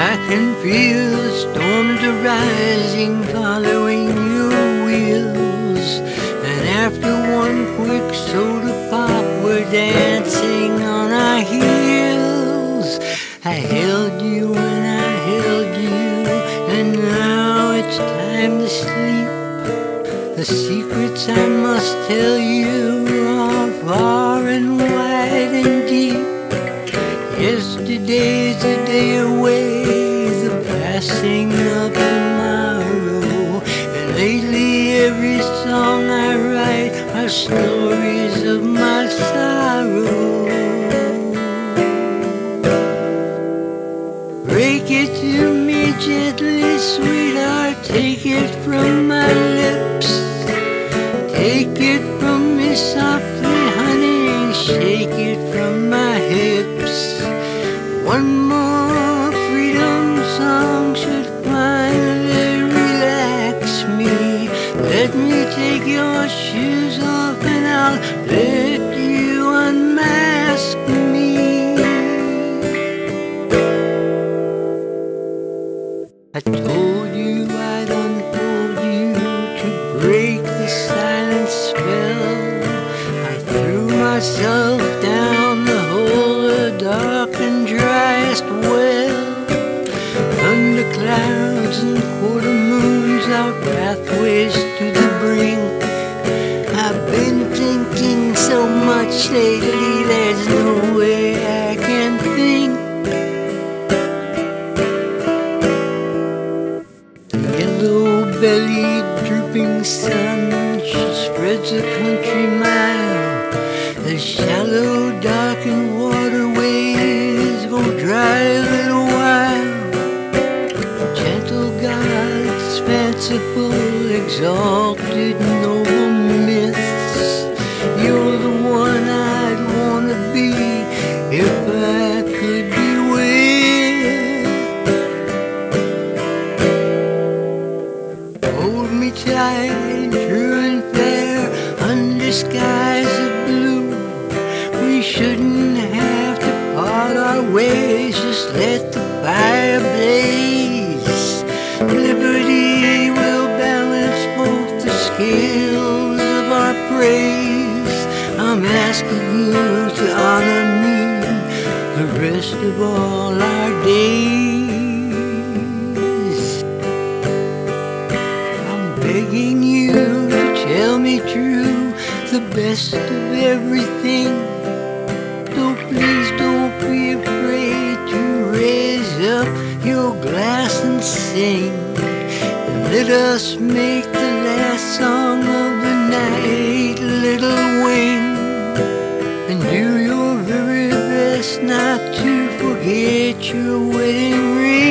I can feel the storms arising following your wheels. And after one quick soda pop, we're dancing on our heels. I held you and I held you, and now it's time to sleep. The secrets I must tell you are far and wide and deep. Yesterday's a day away, passing of tomorrow. And lately, every song I write are stories of my sorrow. Break it to me gently, sweetheart. Take it from my lips. Take it from me softly, honey. Shake it from my hips. One break the silent spell. I threw myself down the hole, the dark and driest well. Thunder clouds and quarter moons, our pathways to the brink. I've been thinking so much lately, sun, she spreads a country mile. The shallow, darkened waterways go dry a little while. Gentle gods, fanciful, exalted, noble under skies of blue. We shouldn't have to part our ways, just let the fire blaze. Liberty will balance both the scales of our praise. I'm asking you to honor me the rest of all our days. I'm begging you to tell me true, the best of everything. So please don't be afraid to raise up your glass and sing. Let us make the last song of the night, little wing. And do your very best not to forget your wedding ring.